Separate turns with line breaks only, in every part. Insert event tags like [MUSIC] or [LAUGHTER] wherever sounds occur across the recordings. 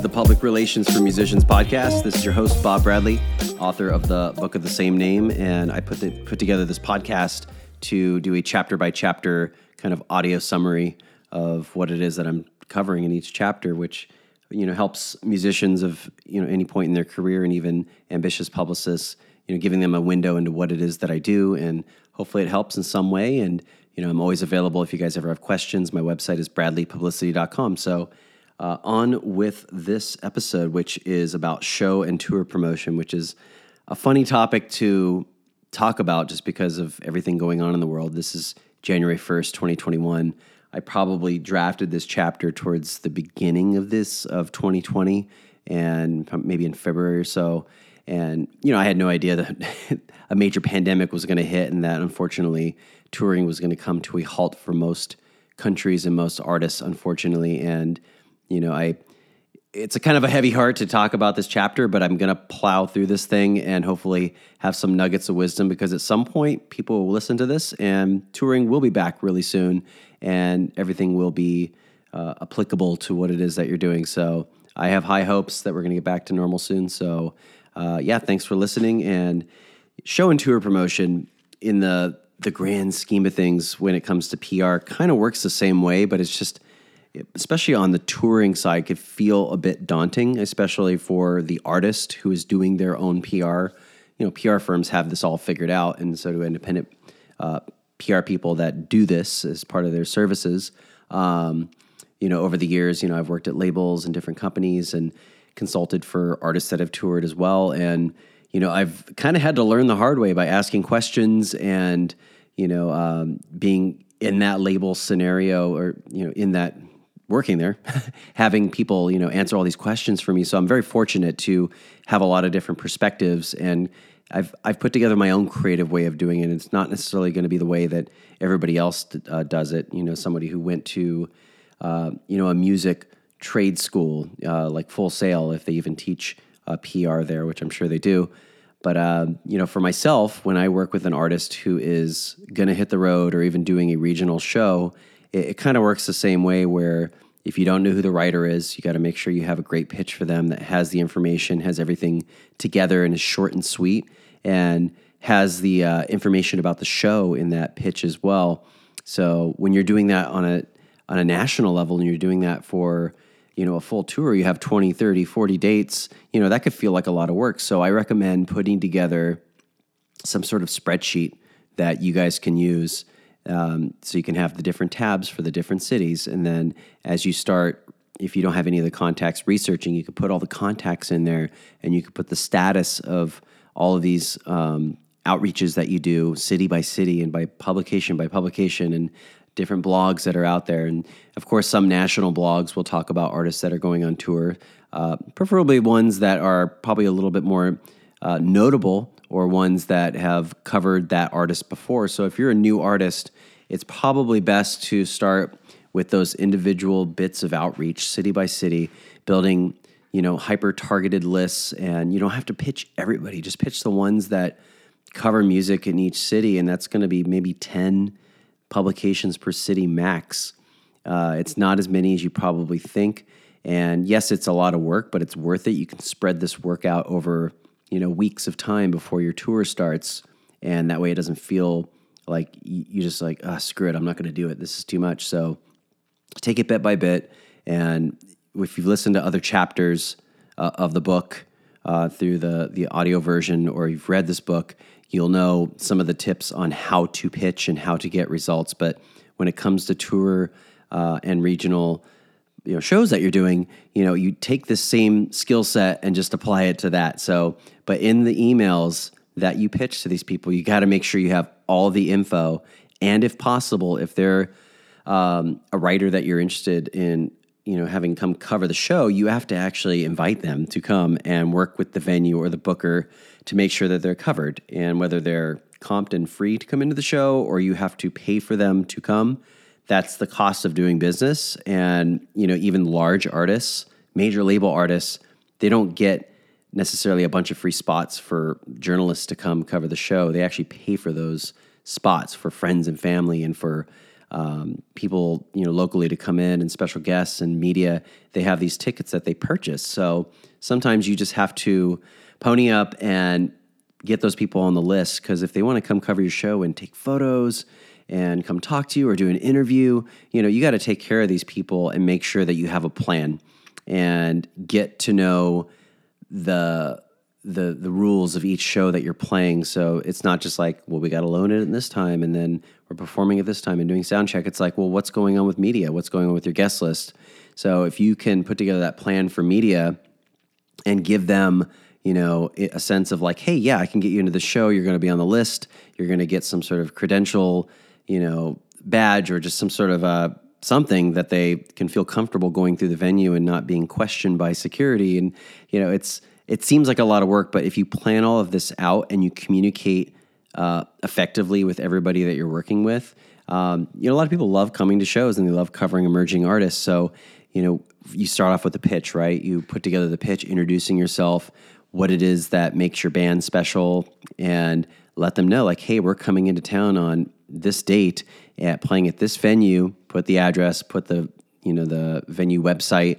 is the Public Relations for Musicians podcast. This is your host, Bob Bradley, author of the book of the same name. And I put, the, put together this podcast to do a chapter by chapter kind of audio summary of what it is that I'm covering in each chapter, which you know helps musicians of you know any point in their career and even ambitious publicists, you know, giving them a window into what it is that I do, and hopefully it helps in some way. And you know, I'm always available if you guys ever have questions. My website is bradleypublicity.com. So uh, on with this episode, which is about show and tour promotion, which is a funny topic to talk about just because of everything going on in the world. This is January 1st, 2021. I probably drafted this chapter towards the beginning of this of 2020 and maybe in February or so. And, you know, I had no idea that [LAUGHS] a major pandemic was going to hit and that unfortunately touring was going to come to a halt for most countries and most artists, unfortunately. And, you know, I it's a kind of a heavy heart to talk about this chapter, but I'm going to plow through this thing and hopefully have some nuggets of wisdom because at some point people will listen to this and touring will be back really soon and everything will be uh, applicable to what it is that you're doing. So I have high hopes that we're going to get back to normal soon. So uh, yeah, thanks for listening and show and tour promotion in the the grand scheme of things when it comes to PR kind of works the same way, but it's just especially on the touring side, could feel a bit daunting, especially for the artist who is doing their own PR. You know, PR firms have this all figured out, and so do independent uh, PR people that do this as part of their services. Um, you know, over the years, you know, I've worked at labels and different companies and consulted for artists that have toured as well. And, you know, I've kind of had to learn the hard way by asking questions and, you know, um, being in that label scenario or, you know, in that working there, [LAUGHS] having people, you know, answer all these questions for me. So I'm very fortunate to have a lot of different perspectives and I've I've put together my own creative way of doing it. It's not necessarily going to be the way that everybody else uh, does it. You know, somebody who went to uh, you know a music trade school uh, like Full Sail, if they even teach uh, PR there, which I'm sure they do. But uh, you know, for myself, when I work with an artist who is going to hit the road or even doing a regional show, it, it kind of works the same way where if you don't know who the writer is, you got to make sure you have a great pitch for them that has the information, has everything together and is short and sweet, and has the uh, information about the show in that pitch as well. So when you're doing that on a on a national level and you're doing that for you know a full tour you have 20 30 40 dates you know that could feel like a lot of work so i recommend putting together some sort of spreadsheet that you guys can use um, so you can have the different tabs for the different cities. And then as you start, if you don't have any of the contacts researching, you could put all the contacts in there and you could put the status of all of these um, outreaches that you do city by city and by publication by publication and different blogs that are out there. And of course, some national blogs will talk about artists that are going on tour, uh, preferably ones that are probably a little bit more uh, notable or ones that have covered that artist before. So if you're a new artist, it's probably best to start with those individual bits of outreach, city by city, building you know hyper targeted lists, and you don't have to pitch everybody. Just pitch the ones that cover music in each city, and that's going to be maybe ten publications per city max. Uh, it's not as many as you probably think. And yes, it's a lot of work, but it's worth it. You can spread this work out over you know weeks of time before your tour starts, and that way it doesn't feel like you just like ah screw it, I'm not going to do it. This is too much. So take it bit by bit, and if you've listened to other chapters uh, of the book uh, through the the audio version, or you've read this book, you'll know some of the tips on how to pitch and how to get results. But when it comes to tour uh, and regional you know shows that you're doing you know you take the same skill set and just apply it to that. So but in the emails that you pitch to these people you got to make sure you have all the info. And if possible if they're um, a writer that you're interested in you know having come cover the show you have to actually invite them to come and work with the venue or the booker to make sure that they're covered. And whether they're comped and free to come into the show or you have to pay for them to come that's the cost of doing business. And you know even large artists major label artists they don't get necessarily a bunch of free spots for journalists to come cover the show. They actually pay for those spots for friends and family and for um, people you know locally to come in and special guests and media. They have these tickets that they purchase. So sometimes you just have to pony up and get those people on the list because if they want to come cover your show and take photos and come talk to you or do an interview you know you got to take care of these people and make sure that you have a plan and get to know the the the rules of each show that you're playing. So it's not just like, well, we got to loan it at this time, and then we're performing at this time and doing sound check. It's like, well, what's going on with media? What's going on with your guest list? So if you can put together that plan for media and give them, you know, a sense of like, hey, yeah, I can get you into the show. You're going to be on the list. You're going to get some sort of credential, you know, badge or just some sort of uh, something that they can feel comfortable going through the venue and not being questioned by security. And you know, it's it seems like a lot of work, but if you plan all of this out and you communicate uh, effectively with everybody that you're working with, um, you know, a lot of people love coming to shows and they love covering emerging artists. So, you know, you start off with the pitch, right? You put together the pitch, introducing yourself, what it is that makes your band special, and let them know, like, hey, we're coming into town on this date at playing at this venue. Put the address, put the you know the venue website,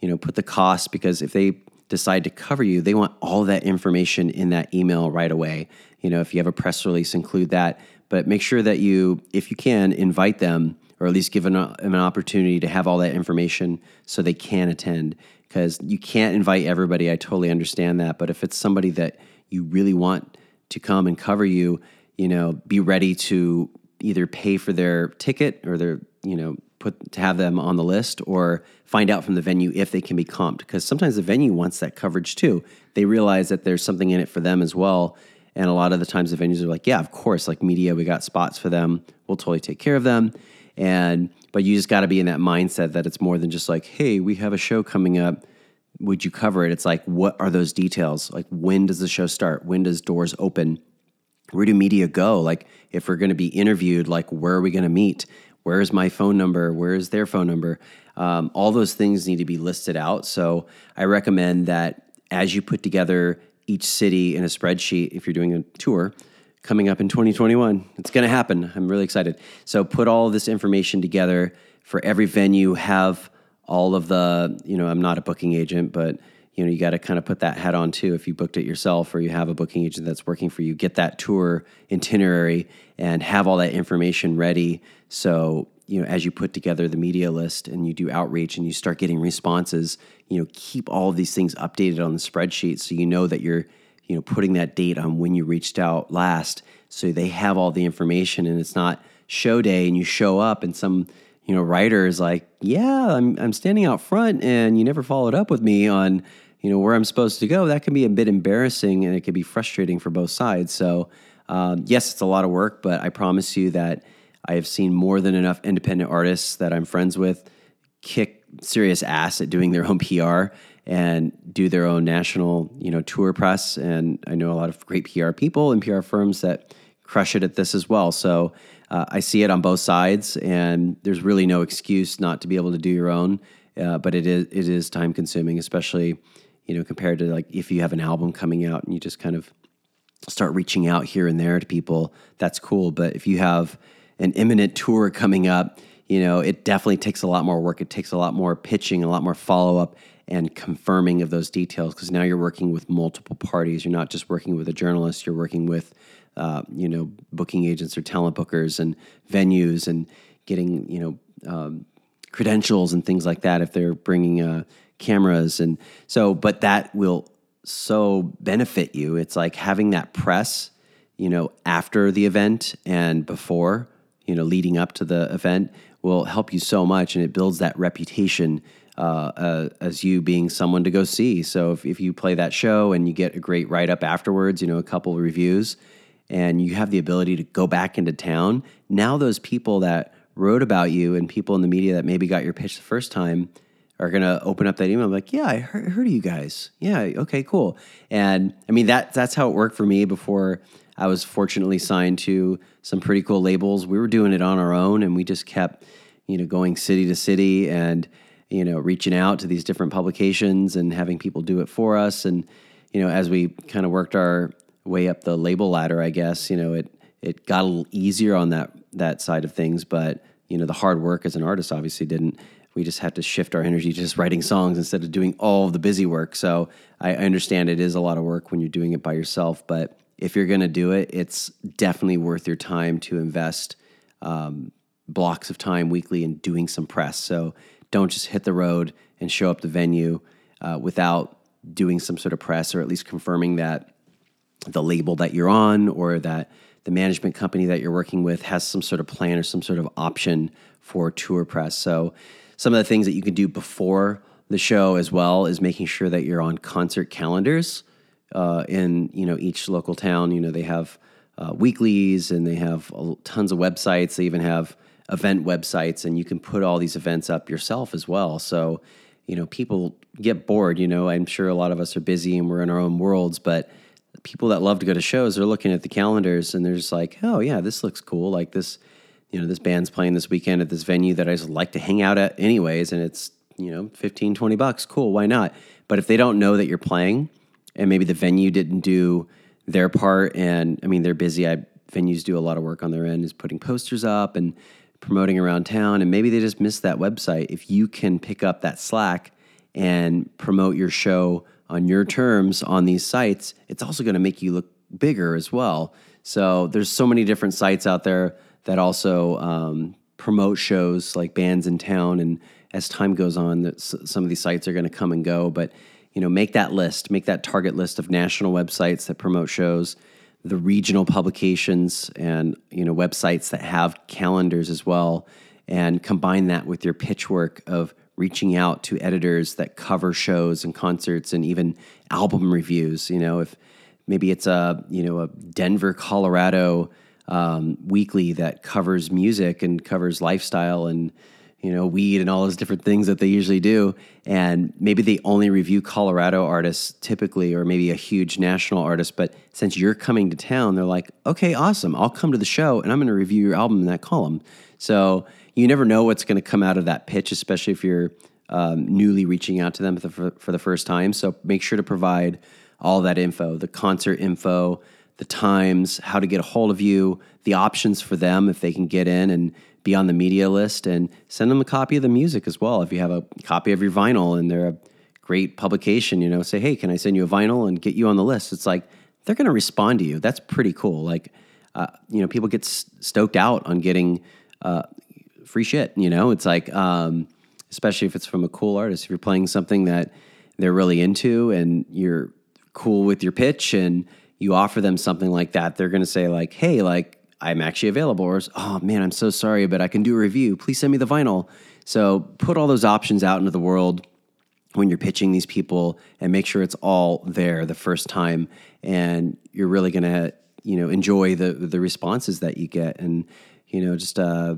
you know, put the cost because if they decide to cover you, they want all that information in that email right away. You know, if you have a press release, include that. But make sure that you, if you can, invite them or at least give them an opportunity to have all that information so they can attend. Because you can't invite everybody. I totally understand that. But if it's somebody that you really want to come and cover you, you know, be ready to either pay for their ticket or their, you know, put to have them on the list or find out from the venue if they can be comped because sometimes the venue wants that coverage too. They realize that there's something in it for them as well. And a lot of the times the venues are like, yeah, of course, like media, we got spots for them. We'll totally take care of them. And but you just got to be in that mindset that it's more than just like, hey, we have a show coming up. Would you cover it? It's like, what are those details? Like, when does the show start? When does doors open? Where do media go? Like, if we're going to be interviewed, like, where are we going to meet? Where's my phone number? Where's their phone number? Um, all those things need to be listed out. So I recommend that as you put together each city in a spreadsheet, if you're doing a tour coming up in 2021, it's going to happen. I'm really excited. So put all this information together for every venue, have all of the, you know, I'm not a booking agent, but you know, you got to kind of put that hat on too. If you booked it yourself or you have a booking agent that's working for you, get that tour itinerary and have all that information ready. So, you know, as you put together the media list and you do outreach and you start getting responses, you know, keep all of these things updated on the spreadsheet so you know that you're, you know, putting that date on when you reached out last. So they have all the information and it's not show day and you show up and some you know, writer is like, yeah, I'm, I'm standing out front and you never followed up with me on, you know, where I'm supposed to go. That can be a bit embarrassing and it can be frustrating for both sides. So, um, yes, it's a lot of work, but I promise you that I have seen more than enough independent artists that I'm friends with kick serious ass at doing their own [LAUGHS] PR and do their own national, you know, tour press. And I know a lot of great PR people and PR firms that crush it at this as well. So uh, I see it on both sides, and there's really no excuse not to be able to do your own. Uh, but it is it is time consuming, especially you know compared to like if you have an album coming out and you just kind of start reaching out here and there to people. That's cool, but if you have an imminent tour coming up, you know it definitely takes a lot more work. It takes a lot more pitching, a lot more follow up, and confirming of those details because now you're working with multiple parties. You're not just working with a journalist. You're working with uh, you know, booking agents or talent bookers and venues and getting, you know, um, credentials and things like that if they're bringing uh, cameras. And so, but that will so benefit you. It's like having that press, you know, after the event and before, you know, leading up to the event will help you so much and it builds that reputation uh, uh, as you being someone to go see. So if, if you play that show and you get a great write up afterwards, you know, a couple reviews, and you have the ability to go back into town, now those people that wrote about you and people in the media that maybe got your pitch the first time are going to open up that email like, yeah, I heard, heard, of you guys. Yeah, okay, cool. And I mean that that's how it worked for me before I was fortunately signed to some pretty cool labels. We were doing it on our own, and we just kept, you know, going city to city and you know reaching out to these different publications and having people do it for us. And you know, as we kind of worked our way up the label ladder, I guess. You know, it it got a little easier on that that side of things, but you know the hard work as an artist obviously didn't. We just had to shift our energy to just writing songs instead of doing all of the busy work. So I, I understand it is a lot of work when you're doing it by yourself, but if you're going to do it, it's definitely worth your time to invest um, blocks of time weekly in doing some press. So don't just hit the road and show up the venue uh, without doing some sort of press or at least confirming that the label that you're on or that the management company that you're working with has some sort of plan or some sort of option for tour press. So, some of the things that you can do before the show as well is making sure that you're on concert calendars uh, in you know each local town. You know they have uh, weeklies and they have tons of websites. They even have event websites, and you can put all these events up yourself as well. So you know people get bored. You know I'm sure a lot of us are busy and we're in our own worlds, but people that love to go to shows are looking at the calendars and they're just like, oh yeah, this looks cool. Like this, you know, this band's playing this weekend at this venue that I just like to hang out at anyways, and it's you know 15 20 bucks. Cool why not? But if they don't know that you're playing and maybe the venue didn't do their part and i mean they're busy I, venues do a lot of work on their end is putting posters up and promoting around town and maybe they just missed that website. If you can pick up that slack and promote your show on your terms on these sites it's also going to make you look bigger as well. So there's so many different sites out there that also um, promote shows like Bandsintown and as time goes on some of these sites are going to come and go. But you know make that list make that target list of national websites that promote shows the regional publications and you know websites that have calendars as well and combine that with your pitch work of reaching out to editors that cover shows and concerts and even album reviews. You know if maybe it's a you know a denver colorado um, weekly that covers music and covers lifestyle and you know, weed and all those different things that they usually do. And maybe they only review Colorado artists typically, or maybe a huge national artist. But since you're coming to town, they're like, okay, awesome. I'll come to the show and I'm going to review your album in that column. So you never know what's going to come out of that pitch, especially if you're um, newly reaching out to them for for the first time. So make sure to provide all that info the concert info, the times, how to get a hold of you, the options for them if they can get in and be on the media list and send them a copy of the music as well. If you have a copy of your vinyl and they're a great publication, you know, say, hey, can I send you a vinyl and get you on the list? It's like they're going to respond to you. That's pretty cool. Like, uh, you know, people get stoked out on getting uh, free shit. You know, it's like, um, especially if it's from a cool artist. If you're playing something that they're really into and you're cool with your pitch and you offer them something like that, they're going to say like, hey, like I'm actually available. Or, oh man, I'm so sorry, but I can do a review. Please send me the vinyl. So put all those options out into the world when you're pitching these people and make sure it's all there the first time. And you're really going to, you know, enjoy the, the responses that you get. And, you know, just uh,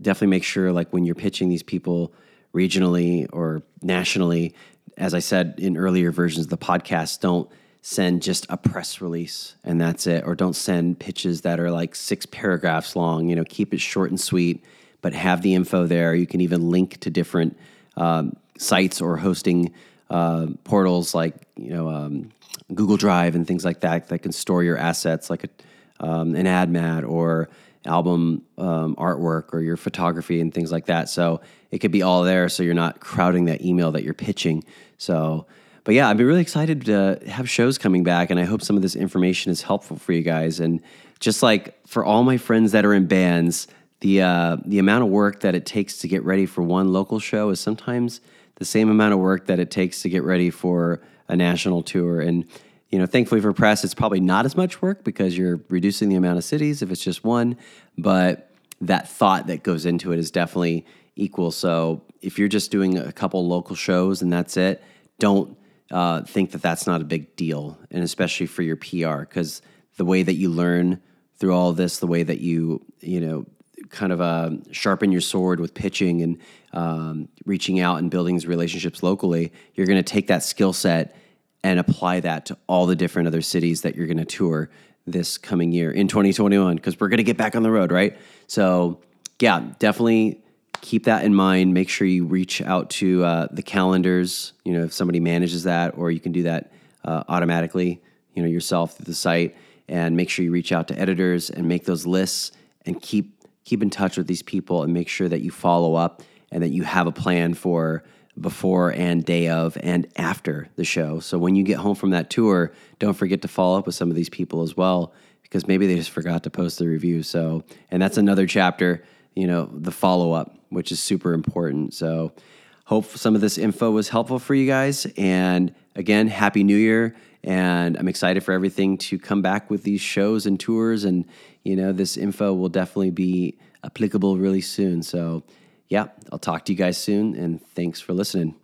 definitely make sure like when you're pitching these people regionally or nationally, as I said in earlier versions of the podcast, don't send just a press release and that's it or don't send pitches that are like six paragraphs long you know keep it short and sweet but have the info there. You can even link to different um, sites or hosting uh, portals like you know um, google drive and things like that that can store your assets like a, um, an or album um, artwork or your photography and things like that. So it could be all there so you're not crowding that email that you're pitching. So but yeah, I've been really excited to have shows coming back, and I hope some of this information is helpful for you guys. And just like for all my friends that are in bands, the uh, the amount of work that it takes to get ready for one local show is sometimes the same amount of work that it takes to get ready for a national tour. And you know, thankfully for press, it's probably not as much work because you're reducing the amount of cities if it's just one. But that thought that goes into it is definitely equal. So if you're just doing a couple local shows and that's it, don't uh, think that that's not a big deal, and especially for your PR, because the way that you learn through all this, the way that you you know kind of uh, sharpen your sword with pitching and um, reaching out and building these relationships locally, you're going to take that skill set and apply that to all the different other cities that you're going to tour this coming year in 2021 because we're going to get back on the road, right? So, yeah, definitely keep that in mind. Make sure you reach out to uh, the calendars. You know, if somebody manages that, or you can do that uh, automatically. You know, yourself through the site, and make sure you reach out to editors and make those lists and keep keep in touch with these people and make sure that you follow up and that you have a plan for before and day of and after the show. So when you get home from that tour, don't forget to follow up with some of these people as well because maybe they just forgot to post the review. So, and that's another chapter, you know, the follow up, which is super important. So, hope some of this info was helpful for you guys. And again, happy new year. And I'm excited for everything to come back with these shows and tours. And, you know, this info will definitely be applicable really soon. So, yeah, I'll talk to you guys soon. And thanks for listening.